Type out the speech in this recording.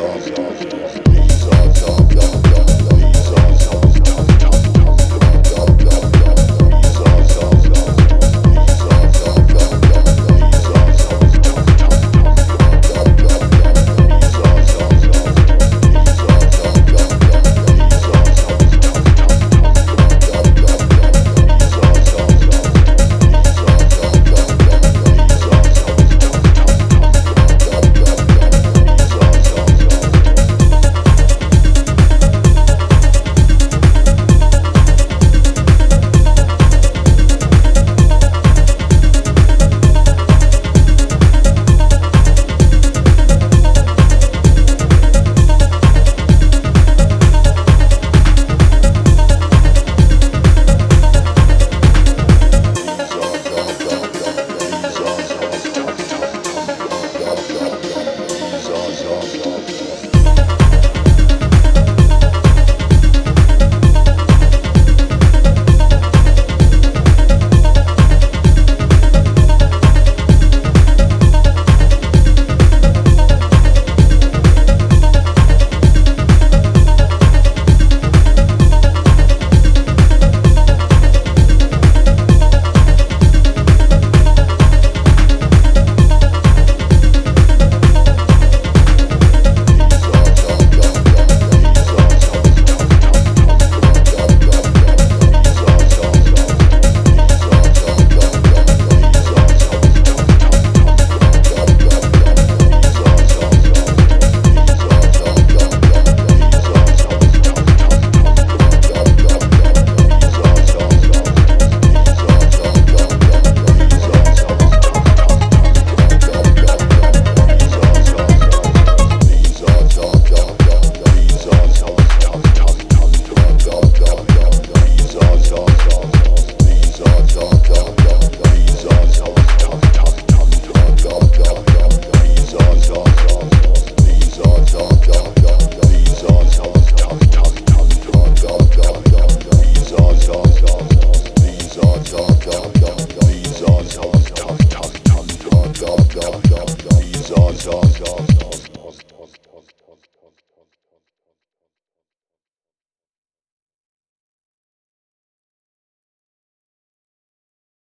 jovem. dog, dog, dog.